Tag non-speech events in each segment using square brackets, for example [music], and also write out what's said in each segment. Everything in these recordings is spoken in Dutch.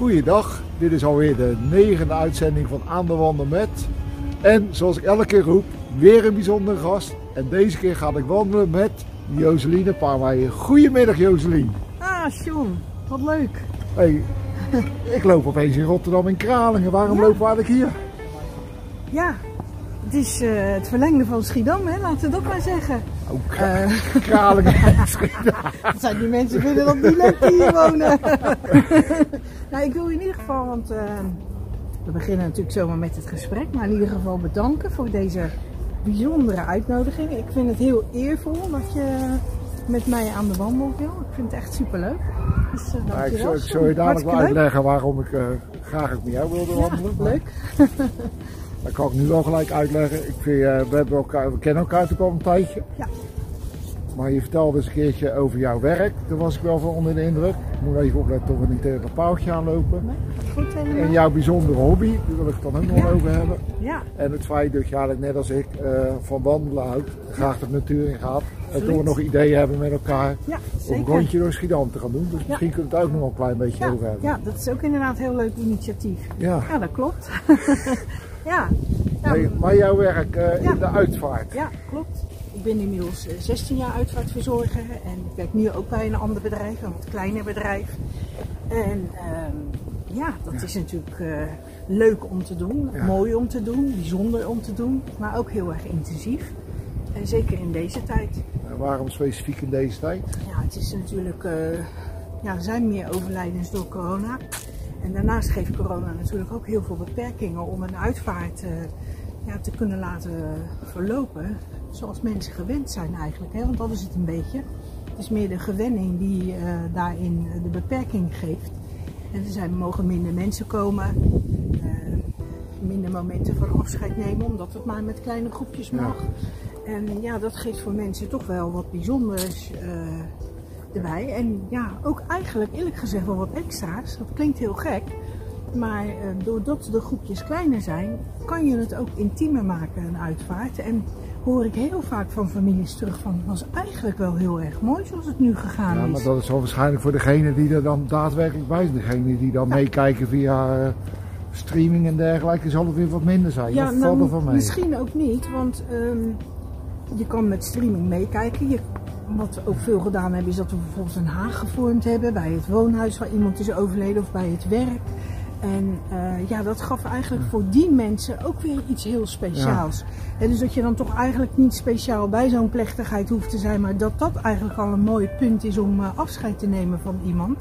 Goeiedag, dit is alweer de negende uitzending van Aan de Wandel met. En zoals ik elke keer roep, weer een bijzondere gast. En deze keer ga ik wandelen met Joseline Paarmeijer. Goedemiddag Joseline. Ah, John, wat leuk. Hey, ik loop opeens in Rotterdam in Kralingen. Waarom Ja. lopen we eigenlijk hier? Ja, het is eh, het verlengde van Schiedam, hè? laten we dat maar zeggen. Oh, Kra- Eh, [laughs] [laughs] dat zijn die mensen vinden dat niet leuk die hier wonen. [laughs] nou, ik wil in ieder geval, want eh, we beginnen natuurlijk zomaar met het gesprek, maar in ieder geval bedanken voor deze bijzondere uitnodiging. Ik vind het heel eervol dat je met mij aan de wandel wil. Ik vind het echt superleuk. Dus, uh, Nou, ik, zal, ik zal je dadelijk wel uitleggen waarom ik eh, graag ook met jou wilde wandelen. Ja, leuk. Dat kan ik nu wel gelijk uitleggen. Ik vind, eh, we, hebben elkaar, we kennen elkaar natuurlijk al een tijdje. Ja. Maar je vertelde eens een keertje over jouw werk. Daar was ik wel van onder de indruk. Ik moet even opletten of we niet tegen een paaltje aanlopen. Goed helemaal. En jouw bijzondere hobby, daar wil ik het dan ook nog Ja. over hebben. Ja, En het feit dat je eigenlijk net als ik eh, van wandelen houdt, graag de natuur in gaat. En toen we nog ideeën hebben met elkaar ja, om een rondje door Schiedam te gaan doen. Dus misschien kunnen we het ook nog een klein beetje over hebben. ja, dat is ook inderdaad een heel leuk initiatief. Ja. Ja, dat klopt. [laughs] ja. Ja, Hey, maar jouw werk eh, Ja. in de uitvaart. ja, klopt. Ik ben inmiddels eh, 16 jaar uitvaartverzorger en ik werk nu ook bij een ander bedrijf, een wat kleiner bedrijf. En ehm, ja, dat is natuurlijk eh, leuk om te doen, mooi om te doen, bijzonder om te doen, maar ook heel erg intensief. En zeker in deze tijd. En waarom specifiek in deze tijd? Ja, het is natuurlijk, eh, ja, er zijn meer overlijdens door corona. En daarnaast geeft corona natuurlijk ook heel veel beperkingen om een uitvaart eh, ja, te kunnen laten verlopen. Zoals mensen gewend zijn eigenlijk, hè? want dat is het een beetje. Het is meer de gewenning die eh, daarin de beperking geeft. En er zijn, mogen minder mensen komen, eh, minder momenten van afscheid nemen, omdat het maar met kleine groepjes Ja. mag. En ja, dat geeft voor mensen toch wel wat bijzonders eh, erbij. En ja, ook eigenlijk eerlijk gezegd wel wat extra's. Dat klinkt heel gek. Maar eh, doordat de groepjes kleiner zijn, kan je het ook intiemer maken, een uitvaart. En hoor ik heel vaak van families terug van, het was eigenlijk wel heel erg mooi zoals het nu gegaan Ja, is. maar dat is wel waarschijnlijk voor degene die er dan daadwerkelijk bij zijn. Degene die dan meekijken via eh, streaming en dergelijke, zal het weer wat minder zijn. Ja, nou, valt er van mee? misschien ook niet, want ehm, je kan met streaming meekijken. Je, wat we ook veel gedaan hebben, is dat we bijvoorbeeld een haag gevormd hebben bij het woonhuis waar iemand is overleden of bij het werk. En eh, ja, dat gaf eigenlijk voor die mensen ook weer iets heel speciaals. Dus dat je dan toch eigenlijk niet speciaal bij zo'n plechtigheid hoeft te zijn, maar dat dat eigenlijk al een mooi punt is om eh, afscheid te nemen van iemand.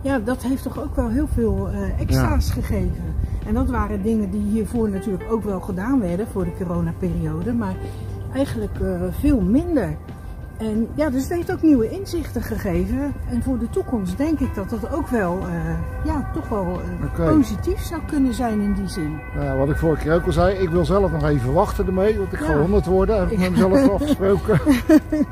Ja, dat heeft toch ook wel heel veel eh, extra's gegeven. En dat waren dingen die hiervoor natuurlijk ook wel gedaan werden voor de coronaperiode, maar eigenlijk veel minder. En ja, dus het heeft ook nieuwe inzichten gegeven. En voor de toekomst denk ik dat dat ook wel, eh, ja, toch wel eh, positief zou kunnen zijn in die zin. Nou, wat ik vorige keer ook al zei, ik wil zelf nog even wachten ermee. Want ik ga Ja. 100 worden, heb ik met mezelf afgesproken. [laughs]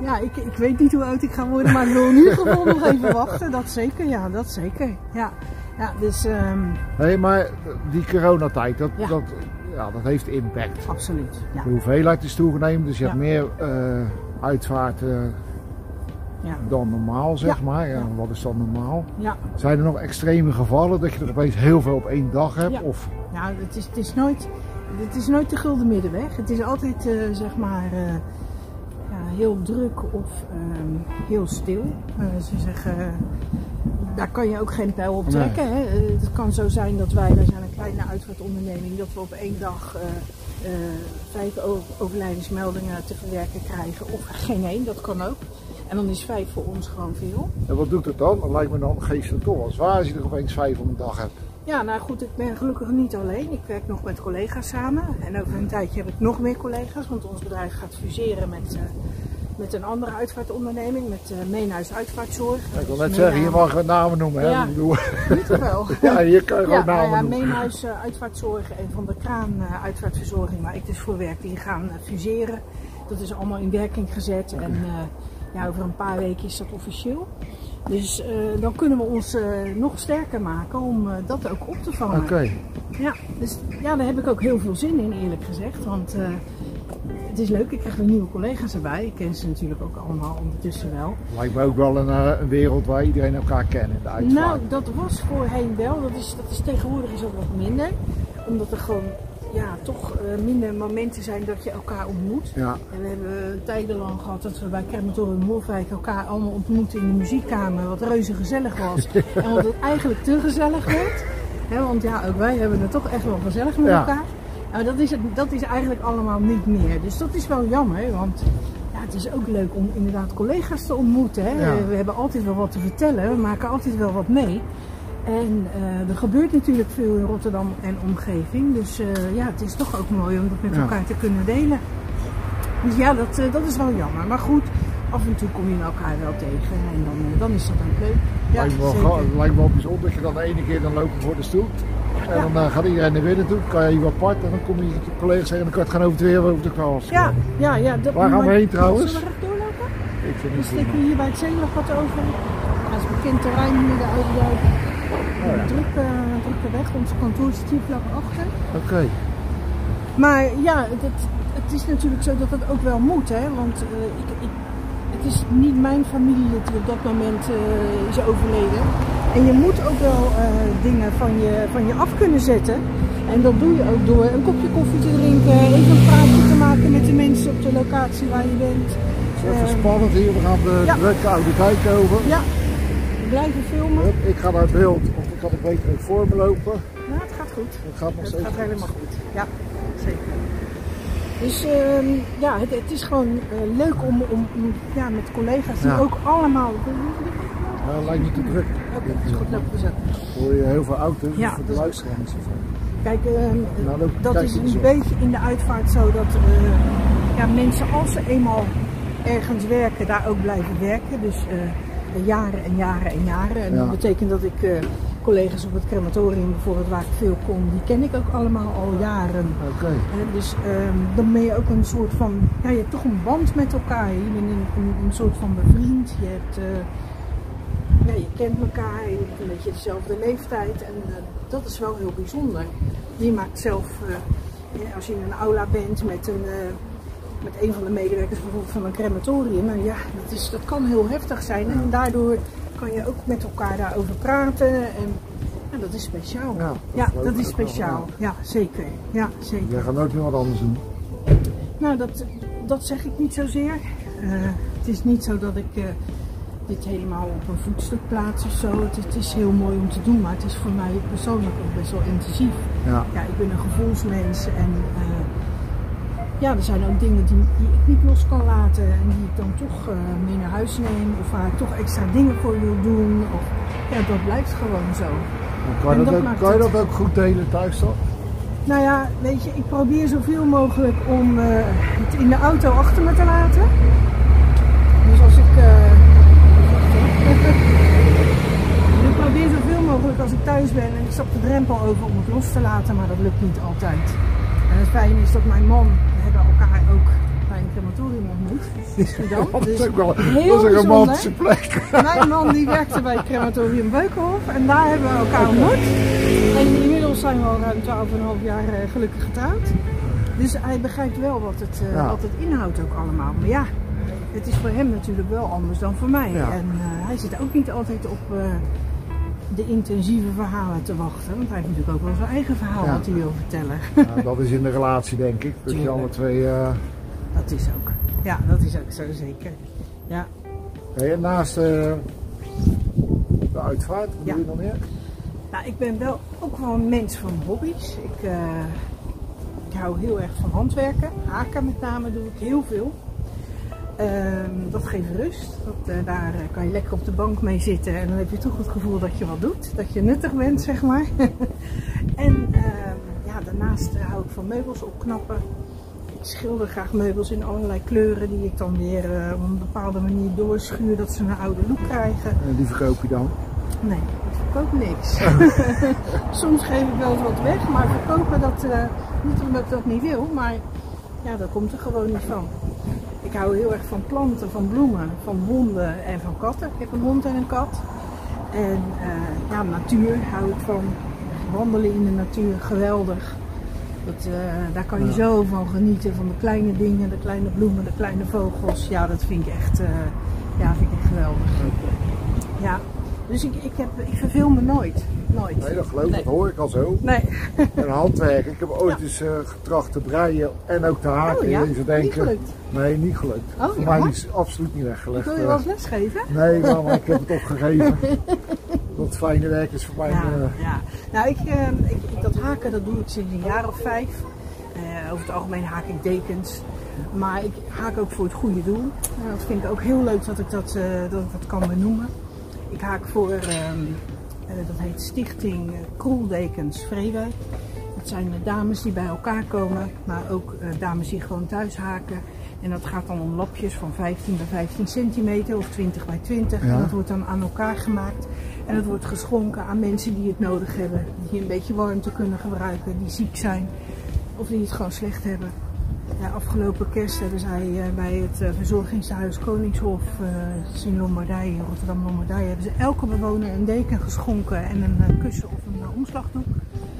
Ja, ik, ik weet niet hoe oud ik ga worden, maar ik wil in ieder geval nog even wachten. Dat zeker, ja, dat zeker. Ja, ja dus ehm, Nee, maar die coronatijd, dat, Ja. dat, ja, dat heeft impact. absoluut. Ja, De hoeveelheid is toegenomen, dus je Ja. hebt meer eh, uitvaart eh, ja, dan normaal, zeg Ja. maar. Ja. Wat is dan normaal? ja. Zijn er nog extreme gevallen dat je er opeens heel veel op één dag hebt? Ja. Of, Ja, het is, het is, nooit, het is nooit de gulden middenweg. Het is altijd, eh, zeg maar, eh, ja, heel druk of ehm, heel stil. Ze zeggen, daar kan je ook geen pijl op trekken. Hè? Het kan zo zijn dat wij, wij zijn een kleine uitvaartonderneming, dat we op één dag eh, vijf overlijdensmeldingen te verwerken krijgen. Of geen één, dat kan ook. En dan is vijf voor ons gewoon veel. en wat doet het dan? Dat lijkt me dan geestelijk toch wel zwaar als je er opeens vijf op een dag hebt. Ja, nou goed, ik ben gelukkig niet alleen. Ik werk nog met collega's samen. En over een tijdje heb ik nog meer collega's, want ons bedrijf gaat fuseren met, eh, met een andere uitvaartonderneming, met uh, Meenhuis Uitvaartzorg. ik wil net zeggen, je Meenhuis- mag namen noemen. Hè? Ja. Niet wel? [laughs] ja, hier kan je gewoon Ja, nou namen ja, noemen. Meenhuis eh, Uitvaartzorg en Van der Kraan eh, Uitvaartverzorging, waar ik dus voor werk, die gaan fuseren. Dat is allemaal in werking gezet en ja, over een paar weken is dat officieel. Dus dan kunnen we ons nog sterker maken om dat ook op te vangen. Oké, Ja, dus ja, daar heb ik ook heel veel zin in, eerlijk gezegd. Want het is leuk, ik krijg weer nieuwe collega's erbij. Ik ken ze natuurlijk ook allemaal ondertussen wel. Lijkt me ook wel een, eh, een wereld waar iedereen elkaar kent de. Nou, dat was voorheen wel. Dat is, dat is tegenwoordig is dat wat minder. Omdat er gewoon ja, toch eh, minder momenten zijn dat je elkaar ontmoet. Ja. En we hebben tijdenlang gehad dat we bij Crematorium Hofwijk elkaar allemaal ontmoeten in de muziekkamer. Wat reuze gezellig was. [laughs] en wat het eigenlijk te gezellig werd. Hè, want ja, ook wij hebben het toch echt wel gezellig met Ja. elkaar. Nou, dat, is het, dat is eigenlijk allemaal niet meer. Dus dat is wel jammer. Want ja, het is ook leuk om inderdaad collega's te ontmoeten. Hè. Ja. We hebben altijd wel wat te vertellen. We maken altijd wel wat mee. En eh, er gebeurt natuurlijk veel in Rotterdam en omgeving. Dus eh, ja, het is toch ook mooi om dat met Ja. elkaar te kunnen delen. Dus ja, dat, eh, dat is wel jammer. Maar goed, af en toe kom je elkaar wel tegen. En dan, dan is dat ook leuk. Ja, lijkt, me wel, lijkt me wel bijzonder dat je dan de ene keer dan lopen voor de stoet. En dan eh, gaat iedereen naar binnen toe, kan je hier apart en dan kom je je collega's zeggen en dan kan je het gaan over het weer over de klas. Ja, ja, ja. Dat, Waar gaan we heen trouwens? Zullen we recht doorlopen? Ik vind Dan het steken we hier bij het Zeemerpad over. Dat is bekend terrein hier, de. Oh ja. Drukke, drukke weg, ons kantoor zit hier vlak achter. Oké, Maar ja, het, het, is natuurlijk zo dat het ook wel moet, hè. Want eh, ik, ik, het is niet mijn familielid die op dat moment eh, is overleden. En je moet ook wel eh, dingen van je, van je af kunnen zetten. En dat doe je ook door een kopje koffie te drinken, even een praatje te maken met de mensen op de locatie waar je bent. het is even Eh, spannend hier, we gaan de ja. drukke oude dijk over. Ja, blijven filmen. Ik ga naar beeld, want ik kan het beter ook voor me lopen. Nou, het gaat goed. Het gaat nog Het steeds gaat goed. helemaal goed. Ja, zeker. Dus ehm, ja, het, het is gewoon eh, leuk om, om, om, ja, met collega's die Ja. ook allemaal. Ja, het lijkt niet te druk. Oké, is goed, zo. hoor je heel veel auto's, Ja, voor de is- luisteraar niet zoveel. Kijk, ehm, Nou, dat is een beetje in de uitvaart zo dat eh, ja, mensen als ze eenmaal ergens werken, daar ook blijven werken. Dus eh, jaren en jaren en jaren. En Ja. dat betekent dat ik eh, collega's op het crematorium bijvoorbeeld waar ik veel kom, die ken ik ook allemaal al jaren. Oké, dus ehm, dan ben je ook een soort van, ja, je hebt toch een band met elkaar. Je bent een, een, een soort van bevriend. Je, hebt, ja, je kent elkaar, je hebt een beetje dezelfde leeftijd. En eh, dat is wel heel bijzonder. Je maakt zelf, eh, ja, als je in een aula bent met een, eh, met een van de medewerkers bijvoorbeeld van een crematorium. Nou ja, dat, is, dat kan heel heftig zijn. En daardoor kan je ook met elkaar daarover praten. En ja, dat is speciaal. Ja, dat ja, dat is speciaal. Ja, zeker. Ja, zeker. jij gaat nooit meer wat anders doen. Nou, dat, dat zeg ik niet zozeer. Eh, het is niet zo dat ik eh, dit helemaal op een voetstuk plaats of zo. Het, het is heel mooi om te doen, maar het is voor mij persoonlijk ook best wel intensief. Ja, Ja, ik ben een gevoelsmens en eh, ja, er zijn ook dingen die, die ik niet los kan laten en die ik dan toch eh, mee naar huis neem of waar ik toch extra dingen voor wil doen. Of, ja, dat blijft gewoon zo. Kan je dat, dat ook, kan je dat ook goed delen thuis dan? Nou ja, weet je, ik probeer zoveel mogelijk om eh, het in de auto achter me te laten. Dus als ik. eh, ik probeer als ik thuis ben en ik stap de drempel over om het los te laten, maar dat lukt niet altijd. En het fijne is dat mijn man, we hebben elkaar ook bij een crematorium ontmoet. [laughs] Schiedam. Dat is Dus ook wel heel een romantische plek. [laughs] Mijn man die werkte bij het crematorium Beukenhof en daar hebben we elkaar ontmoet. En inmiddels zijn we al ruim 12,5 jaar eh, gelukkig getrouwd. Dus hij begrijpt wel wat het, eh, Ja. wat het inhoudt ook allemaal. Maar ja, het is voor hem natuurlijk wel anders dan voor mij. Ja. En eh, hij zit ook niet altijd op de intensieve verhalen te wachten. Want hij heeft natuurlijk ook wel zijn eigen verhaal Ja. wat hij wil vertellen. Ja, dat is in de relatie denk ik. Dat je alle twee... eh, Dat is ook. Ja, dat is ook zo zeker. Ja. hey, en naast eh, de uitvaart, wat Ja. doe je nog meer? Nou, ik ben wel ook wel een mens van hobby's. Ik, eh, ik hou heel erg van handwerken. Haken met name doe ik heel veel. Ehm, dat geeft rust. Dat, eh, daar eh, kan je lekker op de bank mee zitten en dan heb je toch het gevoel dat je wat doet. Dat je nuttig bent, zeg maar. [laughs] en ehm, ja, daarnaast eh, hou ik van meubels opknappen. Ik schilder graag meubels in allerlei kleuren die ik dan weer op een bepaalde manier doorschuur dat ze een oude look krijgen. En die verkoop je dan? Nee, ik verkoop niks. [laughs] [laughs] Soms geef ik wel eens wat weg, maar verkopen dat niet omdat ik dat niet wil, maar ja, dat komt er gewoon niet van. Ik hou heel erg van planten, van bloemen, van honden en van katten. Ik heb een hond en een kat. En eh, ja, natuur hou ik van. Wandelen in de natuur, geweldig. Dat, eh, daar kan je Ja. zo van genieten, van de kleine dingen, de kleine bloemen, de kleine vogels. Ja, dat vind ik echt, eh, ja, vind ik echt geweldig. Ja, dus ik, ik, heb, ik verveel me nooit. Nooit. Nee, dat geloof ik, Nee. dat hoor ik al zo. Nee. [laughs] En handwerk, ik heb ooit eens eh, getracht te breien en ook te haken. Oh ja, En ze niet denken, gelukt. Nee, niet gelukt. Oh, Voor mij is absoluut niet weggelegd. Wil je eh. wel eens lesgeven? Nee, maar, [laughs] maar ik heb het opgegeven. Dat fijne werk is voor mij. Ja, eh, ja. Nou, ik, eh, ik, ik- dat haken dat doe ik sinds een jaar of vijf. Eh, over het algemeen haak ik dekens. Maar ik haak ook voor het goede doel. Dat vind ik ook heel leuk dat ik dat, eh, dat, ik dat kan benoemen. Ik haak voor, ehm, eh, dat heet Stichting Kroeldekens Vreewijk. Dat zijn eh, dames die bij elkaar komen, maar ook eh, dames die gewoon thuis haken. En dat gaat dan om lapjes van 15 bij 15 centimeter of 20 bij 20. Ja. En dat wordt dan aan elkaar gemaakt. En dat wordt geschonken aan mensen die het nodig hebben. Die een beetje warmte kunnen gebruiken, die ziek zijn. Of die het gewoon slecht hebben. Ja, afgelopen kerst hebben zij eh, bij het eh, verzorgingshuis Koningshof eh, in Lombardije, Rotterdam Lombardije, hebben ze elke bewoner een deken geschonken en een kussen of een omslagdoek.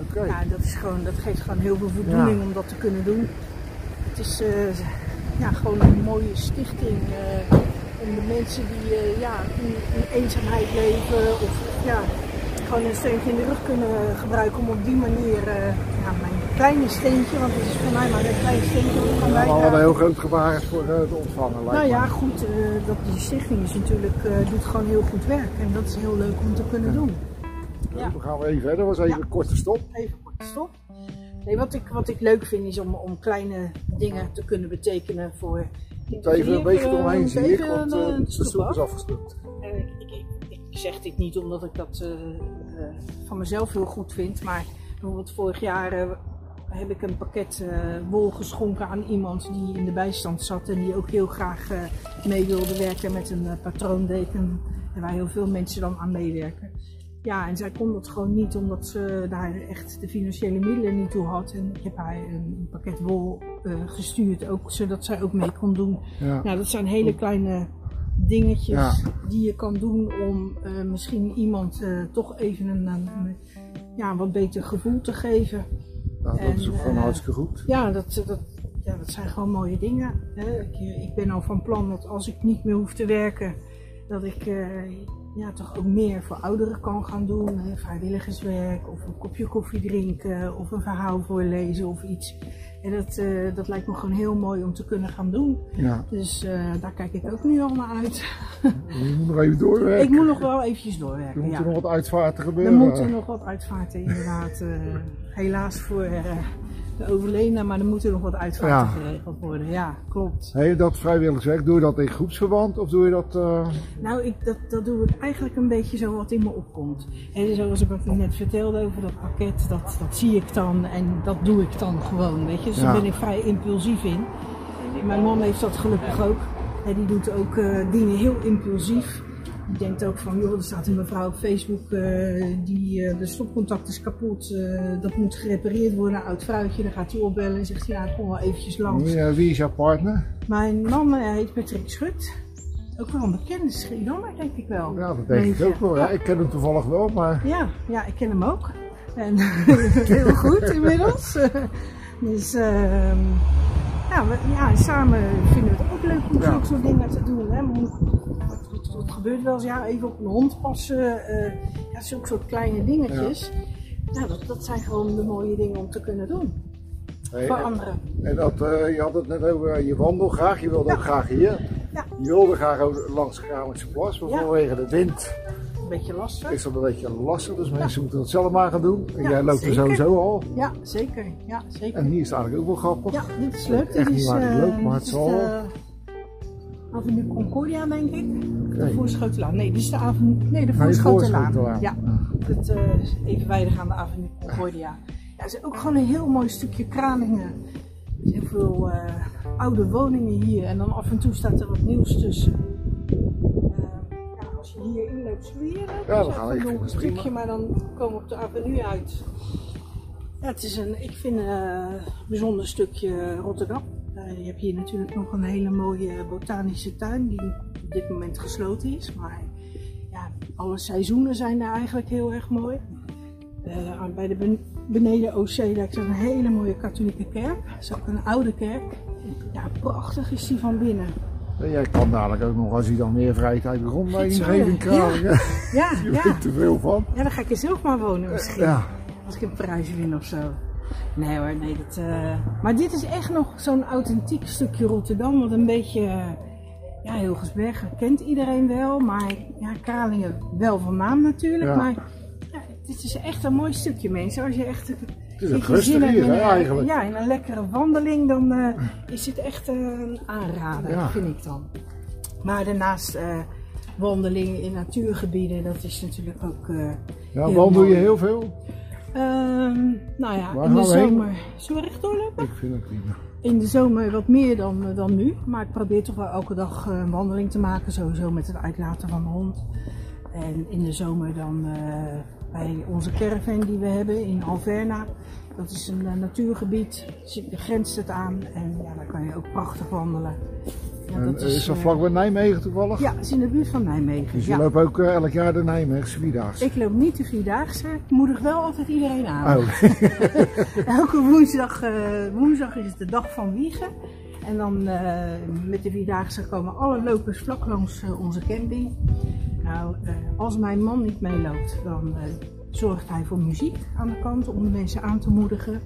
Oké. Ja, dat, is gewoon, dat geeft gewoon heel veel voldoening Ja. om dat te kunnen doen. Het is ja, gewoon een mooie stichting om de mensen die eh, ja, in, in eenzaamheid leven of ja, gewoon een steuntje in de rug kunnen gebruiken om op die manier ja, kleine steentje, want het is voor mij maar een klein steentje ik wat een bijdragen. heel groot gebaar is voor eh, de ontvanger. lijkt Nou me. ja, goed, eh, dat, die stichting is natuurlijk, eh, doet gewoon heel goed werk en dat is heel leuk om te kunnen doen. ja. Dan gaan we even verder. Dat was even Ja. een korte stop. Even kort stop. Nee, wat ik, wat ik leuk vind is om, om kleine dingen te kunnen betekenen voor. Het even een beetje eromheen zie ik, want eh, de stoep is afgestopt. Ik, ik, ik, ik zeg dit niet omdat ik dat eh, eh, van mezelf heel goed vind, maar bijvoorbeeld vorig jaar eh, heb ik een pakket eh, wol geschonken aan iemand die in de bijstand zat en die ook heel graag eh, mee wilde werken met een eh, patroondeken en waar heel veel mensen dan aan meewerken. Ja, en zij kon dat gewoon niet omdat ze daar echt de financiële middelen niet toe had. En ik heb haar een pakket wol gestuurd, ook, zodat zij ook mee kon doen. Ja. Nou, dat zijn hele kleine dingetjes Ja. die je kan doen om misschien iemand toch even een, een, ja, een wat beter gevoel te geven. Nou, dat is ook gewoon eh, hartstikke goed. Ja, dat, dat, ja, dat zijn gewoon mooie dingen. Hè. Ik, ik ben al van plan dat als ik niet meer hoef te werken, dat ik eh, ja, toch ook meer voor ouderen kan gaan doen. Hè. Vrijwilligerswerk of een kopje koffie drinken of een verhaal voorlezen of iets. En dat, eh, dat lijkt me gewoon heel mooi om te kunnen gaan doen. Ja. Dus eh, daar kijk ik ook nu al naar uit. Je moet nog even doorwerken. Ik moet nog wel eventjes Er doorwerken. Ja. er nog wat uitvaarten Er gebeuren. moeten nog wat uitvaarten inderdaad. eh, helaas voor de overledene, maar er moeten nog wat uitvaarten Ja. geregeld worden. Ja, klopt. Hey, dat vrijwilligerswerk, doe je dat in groepsverband of doe je dat... eh, Nou, ik, dat, dat doe ik eigenlijk een beetje zo wat in me opkomt. En zoals ik net vertelde over dat pakket, dat, dat zie ik dan en dat doe ik dan gewoon, weet je. Dus Ja. daar ben ik vrij impulsief in. Mijn man heeft dat gelukkig ook. En die doet ook eh, dingen heel impulsief. Die denkt ook van, joh, er staat een mevrouw op Facebook, eh, die, eh, de stopcontact is kapot, eh, dat moet gerepareerd worden, oud vrouwtje. Dan gaat hij opbellen en zegt ik kom wel eventjes langs. wie, wie is jouw partner? Mijn man heet Patrick Schut. Ook wel een bekende Schiedammer, denk ik wel. Ja, dat denk ik ook je. wel. Ja, ik ken hem toevallig wel, maar... Ja, ja, ik ken hem ook. En [laughs] heel goed inmiddels. [laughs] dus ehm, ja, we, ja, samen vinden we het ook leuk om Ja. zulke soort dingen te doen. Hè. Het, het- het gebeurt wel eens, ja, even op een hond passen. eh ja, zulke soort kleine dingetjes. Ja, dat, dat zijn gewoon de mooie dingen om te kunnen doen. Hey, Voor en, anderen. en dat, eh, je had het net over, eh, je wandelt graag, je wilde Ja. ook graag hier. Ja. Je wilde graag langs Kramense Plas, maar vanwege de wind Een beetje lastig. is dat een beetje lastig. Dus mensen moeten het zelf maar gaan doen. En jij loopt zeker. er sowieso al. Ja, zeker. Ja, zeker. En hier is het eigenlijk ook wel grappig. Ja, dit is leuk. Echt Dit niet is, waar ik eh, loop, maar het zal Concordia, denk ik. De. Nee, dit is de Avenue... Nee, de Nee. Ja, het uh, evenwijdig aan de Avenue Concordia. Ja, het is ook gewoon een heel mooi stukje Kralingen. Er zijn heel veel eh, oude woningen hier en dan af en toe staat er wat nieuws tussen. Eh, ja, als je hier inloopt, we lopen? Ja, we Zo gaan even even een prima. stukje, maar dan komen we op de avenue uit. Ja, het is een, ik vind een eh, bijzonder stukje Rotterdam. Eh, je hebt hier natuurlijk nog een hele mooie botanische tuin die op dit moment gesloten is. Maar ja, alle seizoenen zijn daar eigenlijk heel erg mooi. Eh, bij de ben- beneden Oostzeedijk staat een hele mooie katholieke kerk. Dat is ook een oude kerk. Ja, prachtig is die van binnen. En jij kan dadelijk ook nog, als [laughs] je dan meer vrije tijd rond bij ingeving ja. krijgen. Ja, Je ja. weet te veel van. Ja, dan ga ik er zelf maar wonen misschien. Ja, Als ik een prijs win of zo. Nee hoor, nee. Dat, eh, Maar dit is echt nog zo'n authentiek stukje Rotterdam. Wat een beetje... eh, Ja, Hilgersbergen kent iedereen wel. Maar ja, Kralingen wel van naam natuurlijk. Ja. Maar ja, dit is echt een mooi stukje mensen. Als je echt... het is een rustig hier hè, eigenlijk. Ja, in een lekkere wandeling, dan eh, is het echt eh, een aanrader, Ja. vind ik dan. Maar daarnaast eh, wandelingen in natuurgebieden, dat is natuurlijk ook. eh, Ja, wandel je heel veel? Ehm, nou ja, Waar in de we heen? zomer. Zullen we recht doorlopen? Ik vind het prima. In de zomer wat meer dan, eh, dan nu. Maar ik probeer toch wel elke dag eh, een wandeling te maken. Sowieso met het uitlaten van de hond. En in de zomer dan eh, bij onze caravan die we hebben in Alverna. Dat is een natuurgebied. Zit- Grenst het aan. En ja, daar kan je ook prachtig wandelen. Ja, En, dat eh, is dat eh, vlak bij Nijmegen toevallig? Ja, is in de buurt van Nijmegen. Dus je ja. loopt ook eh, elk jaar de Nijmeegse Vierdaagse? Ik loop niet de Vierdaagse. Ik moedig wel altijd iedereen aan. Oh, [laughs] Elke woensdag, woensdag is het de dag van wiegen. En dan met de Vierdaagse komen alle lopers vlak langs onze camping. Nou, als mijn man niet meeloopt, dan zorgt hij voor muziek aan de kant om de mensen aan te moedigen.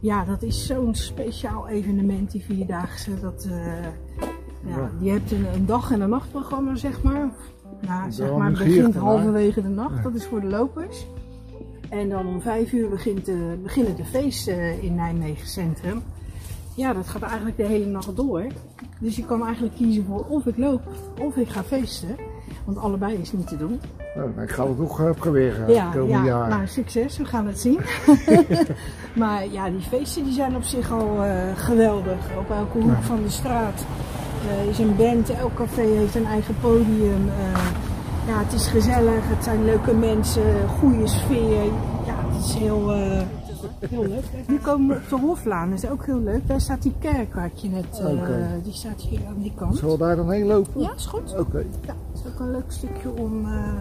Ja, dat is zo'n speciaal evenement, die Vierdaagse. Dat, ja. Je hebt een, een dag- en een nachtprogramma, zeg maar. Nou, zeg maar, het begint halverwege de nacht. Dat is voor de lopers. En dan om vijf uur begint de, beginnen de feesten in Nijmegen Centrum. Ja, dat gaat eigenlijk de hele nacht door. Dus je kan eigenlijk kiezen voor of ik loop of ik ga feesten. Want allebei is niet te doen. nou, ik ga het nog eh, proberen de Ja, komende ja jaren. nou succes, we gaan het zien. [laughs] [laughs] maar ja, die feesten die zijn op zich al eh, geweldig. Op elke hoek Ja. van de straat eh, is een band, elk café heeft een eigen podium. eh, ja, het is gezellig, het zijn leuke mensen, goede sfeer. Ja, het is heel, eh, heel leuk. Nu komen we op de Hoflaan, dat is ook heel leuk. Daar staat die kerk waar ik je net, eh, Oké. die staat hier aan die kant. Zullen we daar dan heen lopen? Ja, is goed. Oké, Ja, het is ook een leuk stukje om, eh,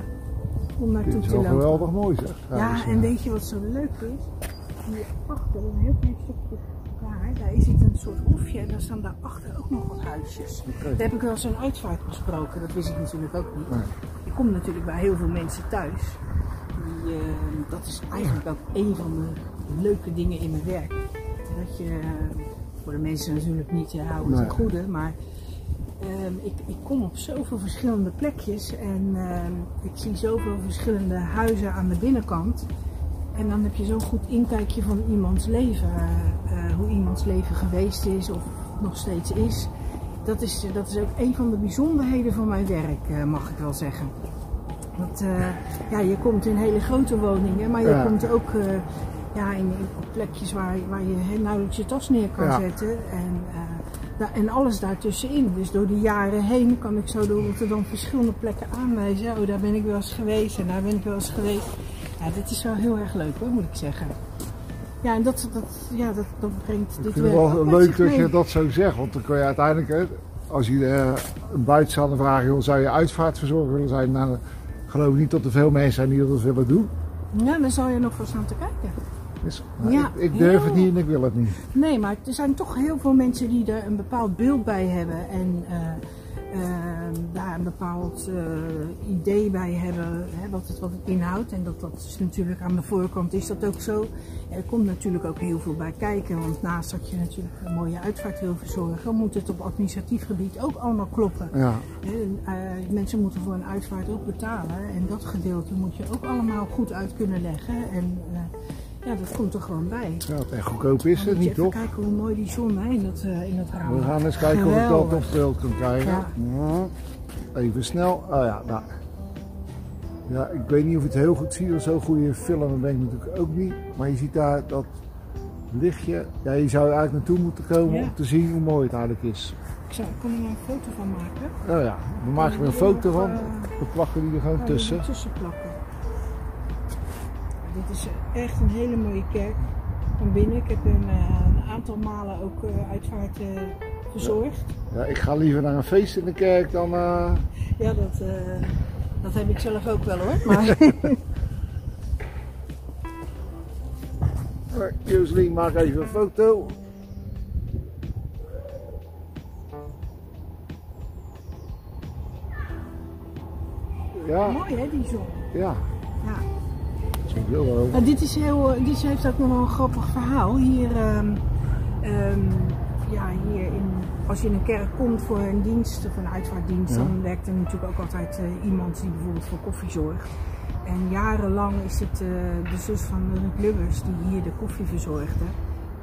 om naartoe te wel lopen. geweldig mooi zeg. Ja, en weet je wat zo leuk is? Hierachter, een heel klein stukje daar, daar zit een soort hofje en daar staan daarachter ook nog wat huisjes. Oké. Daar heb ik wel een uitvaart besproken, dat wist ik natuurlijk ook niet. Nee. Ik kom natuurlijk bij heel veel mensen thuis. Die, eh, dat is eigenlijk ook een van de leuke dingen in mijn werk. Dat je, eh, voor de mensen natuurlijk niet uh, houden ten Nee. goede, maar Ehm, ik, ik kom op zoveel verschillende plekjes en ehm, ik zie zoveel verschillende huizen aan de binnenkant. En dan heb je zo'n goed inkijkje van iemands leven, eh, eh, hoe iemands leven geweest is of nog steeds is. Dat is, dat is ook een van de bijzonderheden van mijn werk, eh, mag ik wel zeggen. Want eh, ja, je komt in hele grote woningen, maar je Ja. komt ook eh, ja, in, in- op plekjes waar, waar je heel nauwelijks je tas neer kan Ja. zetten. En, eh, da- en alles daartussenin. Dus door de jaren heen kan ik zo door Rotterdam verschillende plekken aanwijzen. Oh, daar ben ik wel eens geweest en daar ben ik wel eens geweest. Ja, dit is wel heel erg leuk hoor, moet ik zeggen. Ja, en dat, dat, ja, dat, dat brengt Ik dit vind het werk wel ook met leuk dat je dat zo zegt, want dan kun je uiteindelijk, als je eh, een buitenstaander vraagt, joh, zou je uitvaartverzorger willen zijn? Nou, geloof ik niet dat er veel mensen zijn die dat willen doen. Ja, dan zal je nog wel staan te kijken. Dus, Ja, ik, ik durf het niet en ik wil het niet. Nee, maar er zijn toch heel veel mensen die er een bepaald beeld bij hebben en eh, een bepaald eh, idee bij hebben hè, wat, het, wat het inhoudt. En dat, dat is natuurlijk aan de voorkant is dat ook zo. Er komt natuurlijk ook heel veel bij kijken, want naast dat je natuurlijk een mooie uitvaart wil verzorgen, moet het op administratief gebied ook allemaal kloppen. Ja, en, eh, mensen moeten voor een uitvaart ook betalen en dat gedeelte moet je ook allemaal goed uit kunnen leggen. En eh, ja, dat komt er gewoon bij. ja, en goedkoop is het niet, even toch? kijken hoe mooi die zon hè, in, dat, eh, in dat raam. We gaan eens kijken of ik dat Geweldig. op beeld kan krijgen. Ja. Ja. Even snel. Oh ja, nou. Ja, ik weet niet of je het heel goed ziet. Zo'n goede film ben ik natuurlijk ook niet. Maar je ziet daar dat lichtje. Ja, je zou er eigenlijk naartoe moeten komen Ja. om te zien hoe mooi het eigenlijk is. Ik zou, kan er een foto van maken? Nou ja, we maken er een foto van. Eh, We plakken die er gewoon oh, tussen. Tussen plakken. Dit is echt een hele mooie kerk van binnen. Ik heb een, eh, een aantal malen ook eh, uitvaart eh, verzorgd. Ja, ik ga liever naar een feest in de kerk dan. eh, Ja, dat, eh, dat heb ik zelf ook wel hoor. Maar [laughs] Joselien, maak even een foto. Ja, Mooi hè, die zon. ja. Ja. Nou, dit, is heel, eh, dit heeft ook nog wel een grappig verhaal. Hier, ehm, ehm, ja, hier in, als je in een kerk komt voor een dienst of een uitvaartdienst, Ja. dan werkt er natuurlijk ook altijd eh, iemand die bijvoorbeeld voor koffie zorgt. En jarenlang is het eh, de zus van Ruud Lubbers die hier de koffie verzorgde.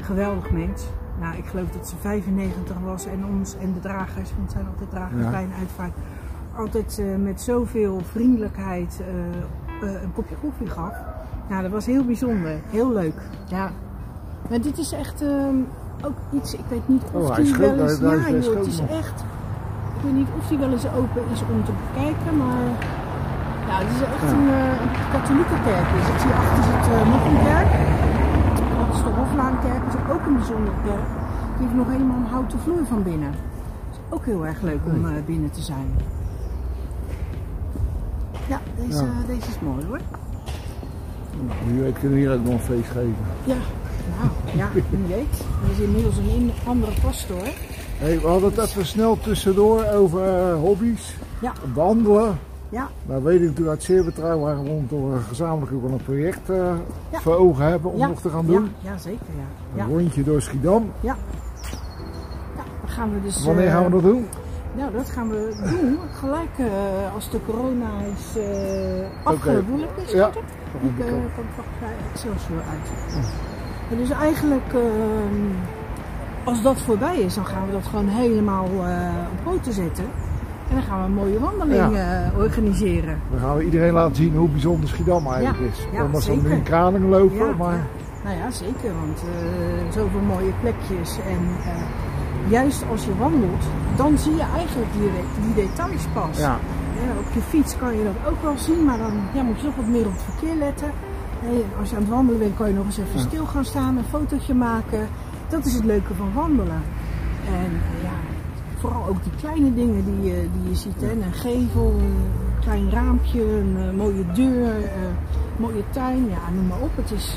Geweldig mens. Nou, ik geloof dat ze 95 was en ons en de dragers, want het zijn altijd dragers Ja. bij een uitvaart, altijd eh, met zoveel vriendelijkheid een kopje koffie gaf. Nou, dat was heel bijzonder. Heel leuk. Ja. Maar dit is echt ehm, ook iets, ik weet niet of Oh, die wel eens... ja joh, het is echt... Ik weet niet of die wel eens open is om te bekijken, maar... Ja, het is echt Ja. een, eh, een katholieke kerk. Dus ik zie achter zit eh, nog een kerk. Dat is de Hoflaankerk. Dat is ook een bijzondere kerk. Die heeft nog helemaal een houten vloer van binnen. Het is ook heel erg leuk om eh, binnen te zijn. Ja, deze, Ja. deze is mooi hoor. Wie weet kunnen hier ook nog een feest geven. Ja, nou, ja, wie weet. Er is inmiddels een andere pastoor. Hey, we hadden het even snel tussendoor over eh, hobby's. Ja. Wandelen. Ja, Nou weet ik natuurlijk uit zeer betrouwbaar rond dat we gezamenlijk ook wel een project Ja. voor ogen hebben om ja, nog te gaan doen. Ja, ja zeker, ja. Een rondje door Schiedam. Ja. Ja, dan gaan we dus... Wanneer eh, gaan we dat doen? Nou, dat gaan we doen gelijk als de corona is uh, afgelopen. Is Ja. Ik eh, kom van bij Excelsior uit. En dus eigenlijk, ehm, als dat voorbij is, dan gaan we dat gewoon helemaal eh, op poten zetten. En dan gaan we een mooie wandeling eh, organiseren. Dan gaan we iedereen laten zien hoe bijzonder Schiedam eigenlijk Ja, is. ja, Omdat we nu in Kralingen lopen, maar ja. Nou ja, zeker, want eh, zoveel mooie plekjes. En juist als je wandelt, dan zie je eigenlijk die, die details pas. ja. Ja, op je fiets kan je dat ook wel zien, maar dan ja, moet je toch wat meer op het verkeer letten. Hey, als je aan het wandelen bent, kan je nog eens even Ja. stil gaan staan, een fotootje maken. Dat is het leuke van wandelen. En eh, ja, vooral ook die kleine dingen die, je- die je ziet. Hè? Een gevel, een klein raampje, een eh, mooie deur, eh, mooie tuin. Ja, noem maar op. Het is...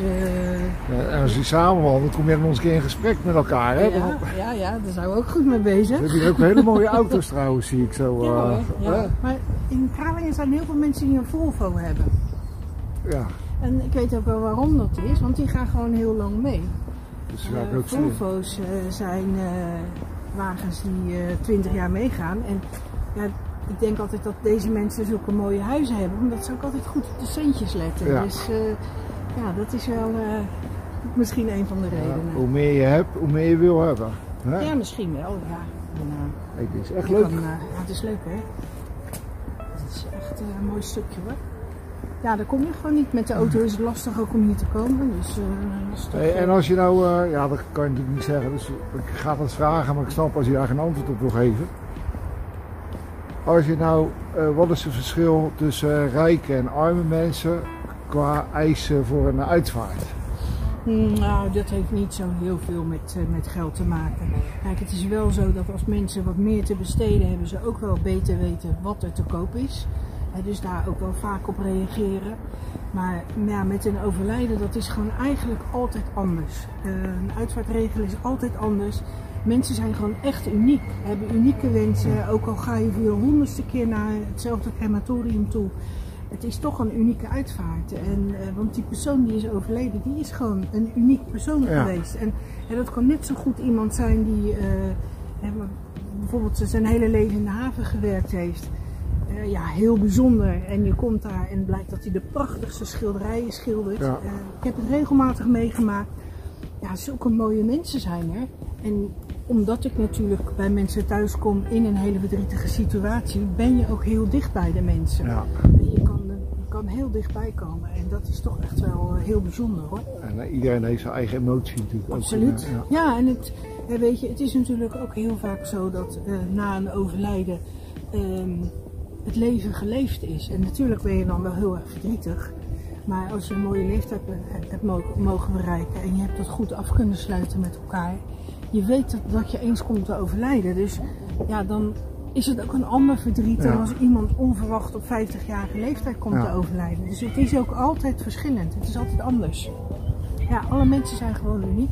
Ja, en als je samen wandelt, kom je nog eens een keer in gesprek met elkaar. Hè? ja, ja, ja, daar zijn we ook goed mee bezig. We hebben hier ook hele mooie auto's [laughs] trouwens, zie ik zo. Ja? Maar in Kralingen zijn heel veel mensen die een Volvo hebben. ja. En ik weet ook wel waarom dat is, want die gaan gewoon heel lang mee. Dus Eh, ook. Volvo's eh, zijn eh, wagens die eh 20 jaar meegaan. En ja, ik denk altijd dat deze mensen zulke mooie huizen hebben, omdat ze ook altijd goed op de centjes letten. Ja. Dus ja, dat is wel misschien een van de Ja, redenen. hoe meer je hebt, hoe meer je wil hebben. Hè? Ja, misschien wel, ja. En, dit is echt leuk. kan, ja, het is leuk hè. Het is echt een mooi stukje hoor. Ja, daar kom je gewoon niet. Met de auto is het lastig ook om hier te komen. Dus, eh, Hey, en als je nou, eh, ja dat kan je natuurlijk niet zeggen, dus ik ga dat vragen, maar ik snap als je daar geen antwoord op wil geven. Als je nou, eh, wat is het verschil tussen eh, rijke en arme mensen qua eisen voor een uitvaart? Hmm, Nou, dat heeft niet zo heel veel met, eh, met geld te maken. Kijk, het is wel zo dat als mensen wat meer te besteden hebben, ze ook wel beter weten wat er te koop is. Dus daar ook wel vaak op reageren. Maar ja, met een overlijden, dat is gewoon eigenlijk altijd anders. Eh, een uitvaartregel is altijd anders. Mensen zijn gewoon echt uniek, hebben unieke wensen. Ook al ga je voor je honderdste keer naar hetzelfde crematorium toe. Het is toch een unieke uitvaart. En, eh, want die persoon die is overleden, die is gewoon een uniek persoon Ja. geweest. En, en dat kan net zo goed iemand zijn die eh, bijvoorbeeld zijn hele leven in de haven gewerkt heeft. Eh, ja, heel bijzonder. En je komt daar en blijkt dat hij de prachtigste schilderijen schildert. Ja. Eh, ik heb het regelmatig meegemaakt. Ja, zulke mooie mensen zijn er. En omdat ik natuurlijk bij mensen thuis kom in een hele verdrietige situatie, ben je ook heel dicht bij de mensen. Ja. Je kan, je kan heel dichtbij komen en dat is toch echt wel eh, heel bijzonder hoor. En iedereen heeft zijn eigen emotie natuurlijk. ook, Absoluut. eh, ja. Ja, en het, weet je, het is natuurlijk ook heel vaak zo dat na een overlijden ehm, het leven geleefd is. En natuurlijk ben je dan wel heel erg verdrietig. Maar als je een mooie leeftijd hebt, hebt mo- mogen bereiken en je hebt dat goed af kunnen sluiten met elkaar. Je weet dat, dat je eens komt te overlijden. Dus ja, dan is het ook een ander verdriet dan Ja. als iemand onverwacht op 50-jarige leeftijd komt Ja. te overlijden. Dus het is ook altijd verschillend. Het is altijd anders. Ja, alle mensen zijn gewoon uniek.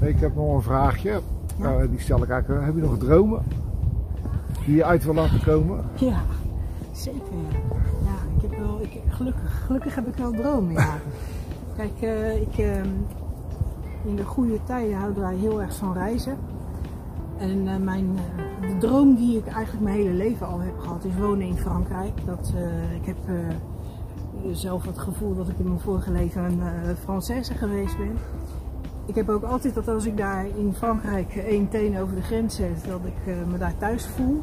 Ik heb nog een vraagje. Ja. Uh, die stel ik eigenlijk. Heb je nog dromen die je uit wil laten komen? Ja, zeker. Ja, ja ik heb wel, ik, gelukkig, gelukkig heb ik wel dromen. Ja. [laughs] Kijk, uh, ik, uh, in de goede tijden houden wij heel erg van reizen. En uh, mijn, de droom die ik eigenlijk mijn hele leven al heb gehad is wonen in Frankrijk. Dat, ik heb zelf het gevoel dat ik in mijn vorige leven een Française geweest ben. Ik heb ook altijd dat als ik daar in Frankrijk één teen over de grens zet, dat ik uh, me daar thuis voel.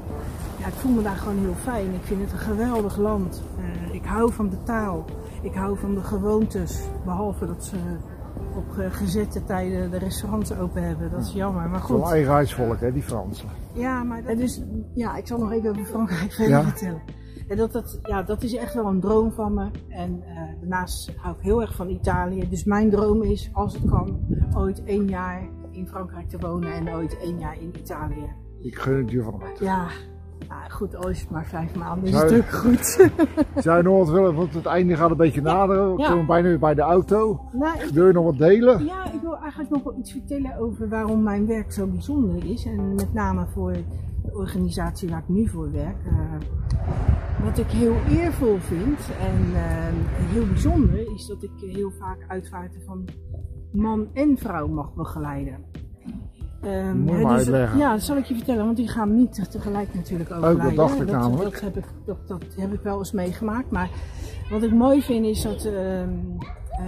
Ja, ik voel me daar gewoon heel fijn. Ik vind het een geweldig land. Uh, ik hou van de taal. Ik hou van de gewoontes. Behalve dat ze op gezette tijden de restaurants open hebben. Dat is jammer. Maar goed. Zo'n eigenheidsvolk, hè, die Fransen. Ja, maar dat is, ja, ik zal nog even over Frankrijk verder ja? vertellen. En dat, dat, ja, dat is echt wel een droom van me. En uh, daarnaast hou ik heel erg van Italië. Dus mijn droom is, als het kan, ooit één jaar in Frankrijk te wonen en ooit één jaar in Italië. Ik gun het je van harte. Ja, nou, goed, al is het maar vijf maanden, is het ook goed. [laughs] Zou je nog wat willen? Want het einde gaat een beetje naderen. We Ja. komen bijna weer bij de auto. Nou, Wil je nog wat delen? ja, ik wil eigenlijk nog wel iets vertellen over waarom mijn werk zo bijzonder is. En met name voor organisatie waar ik nu voor werk. Uh, wat ik heel eervol vind en uh, heel bijzonder is dat ik heel vaak uitvaarten van man en vrouw mag begeleiden. Um, Moet maar dus- uitleggen. ja, dat zal ik je vertellen, want die gaan niet tegelijk natuurlijk overlijden. dacht ik dat, namelijk. Dat heb ik, dat, dat heb ik wel eens meegemaakt. Maar wat ik mooi vind is dat um,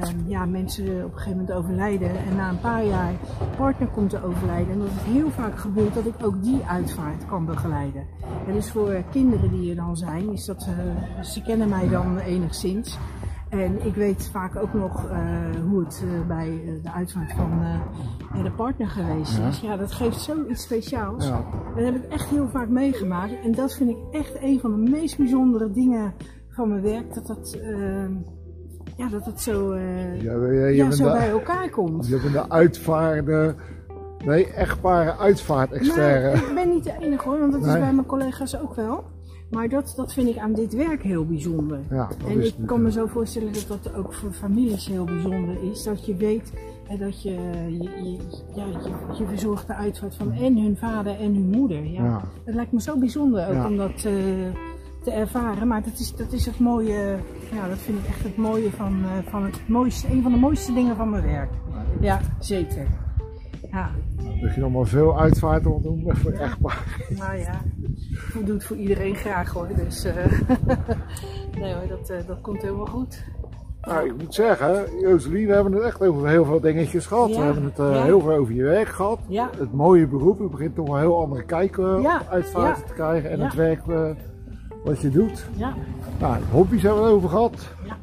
um, ja, mensen op een gegeven moment overlijden en na een paar jaar partner komt te overlijden. En dat het heel vaak gebeurt dat ik ook die uitvaart kan begeleiden. En dus voor kinderen die er dan zijn, is dat, uh, ze kennen mij dan enigszins. En ik weet vaak ook nog uh, hoe het uh, bij uh, de uitvaart van de partner geweest is. Ja, dat geeft zoiets speciaals. Ja. Dat heb ik echt heel vaak meegemaakt. En dat vind ik echt een van de meest bijzondere dingen van mijn werk. Dat dat, ja, dat, dat zo, Ja, je ja, bent zo de- bij elkaar komt. Je bent de uitvaarde, nee, echtbare uitvaartexpert. Nou, ik ben niet de enige hoor, want dat is bij mijn collega's ook wel. Maar dat, dat vind ik aan dit werk heel bijzonder. Ja, En ik kan me zo voorstellen dat dat ook voor families heel bijzonder is. Dat je weet hè, dat je, je, je, ja, je, je verzorgt de uitvaart van en hun vader en hun moeder. Ja. Ja. Dat lijkt me zo bijzonder ook Ja. om dat eh, te ervaren. Maar dat is, dat is het mooie, ja, dat vind ik echt het mooie van, eh, van het mooiste, een van de mooiste dingen van mijn werk. Ja, zeker. Ja, Dat je nog maar veel uitvaart wil doen voor echtpaar. nou ja, ik doe het voor iedereen graag hoor. Dus eh, [laughs] nee hoor, dat, eh, dat komt helemaal goed. Nou, ik moet zeggen, Joseline, we hebben het echt over heel veel dingetjes gehad. Ja, We hebben het ja. heel veel over je werk gehad. Ja. Het mooie beroep, je begint toch een heel andere kijk ja. te krijgen. En het werk wat je doet. Ja, Nou, hobby's hebben we het over gehad. ja.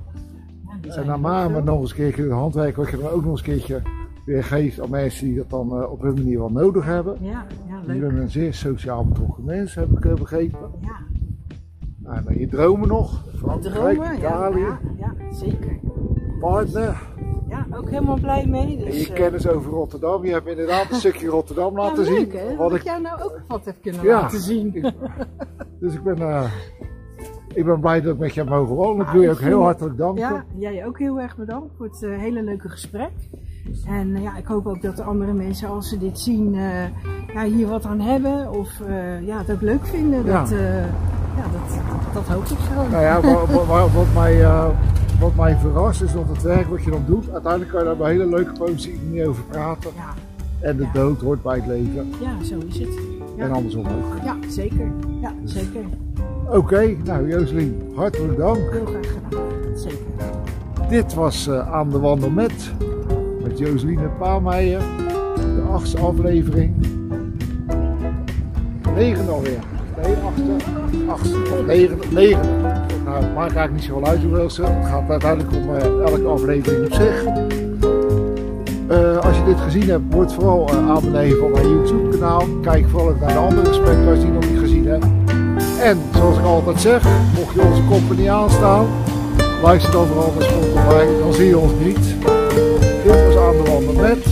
En zijn met veel. nog eens een keertje het handwerk wat je dan ook nog eens een keertje weer geeft aan mensen die dat dan eh, op hun manier wel nodig hebben. Ja, ja, Je leuk. bent een zeer sociaal betrokken mens, heb ik eh, begrepen. Ja, Nou, en dan je dromen nog, Frankrijk, dromen, ja, Italië, ja, ja, zeker. partner Ja, ook helemaal blij mee. en Dus, je eh, kennis over Rotterdam. Je hebt inderdaad een [laughs] stukje Rotterdam ja, laten leuk, zien. Hè? Wat Dat ik jou nou ook wat heb kunnen laten zien. [laughs] Dus ik ben, eh, ik ben blij dat ik met je heb mogen wonen. Ik wil je ook heel hartelijk danken. Ja, jij ook heel erg bedankt voor het eh, hele leuke gesprek. En eh, ja, ik hoop ook dat de andere mensen, als ze dit zien, ja, hier wat aan hebben. Of ja, het ook leuk vinden. Ja. Dat, ja, dat, dat, hoop ik gewoon. Nou ja, wa- wa- wa- wat, mij, wat mij verrast is dat het werk wat je dan doet, uiteindelijk kan je daar op een hele leuke positieve manier over praten. Ja, En de Ja. dood hoort bij het leven. ja zo is het. Ja, En andersom ook. ja zeker. Ja, zeker. Oké, nou Joseline, hartelijk dank. Heel graag gedaan. Zeker. Dit was eh, Aan de Wandel met, met Joseline Paameijer. De achtste aflevering. Negende alweer. Nee, achtste. Achtste. of Negende. Negende. Nou, het maakt eigenlijk niet zoveel uit hoeveel ze. Het gaat uiteindelijk om eh, elke aflevering op zich. Eh, als je dit gezien hebt, word vooral eh abonnee van mijn YouTube kanaal. Kijk vooral naar de andere spectacles die je nog niet gezien hebt. En zoals ik altijd zeg, mocht je onze compagnie aanstaan, luister dan vooral naar Spotify, dan zie je ons niet. Dit was aan de wandel met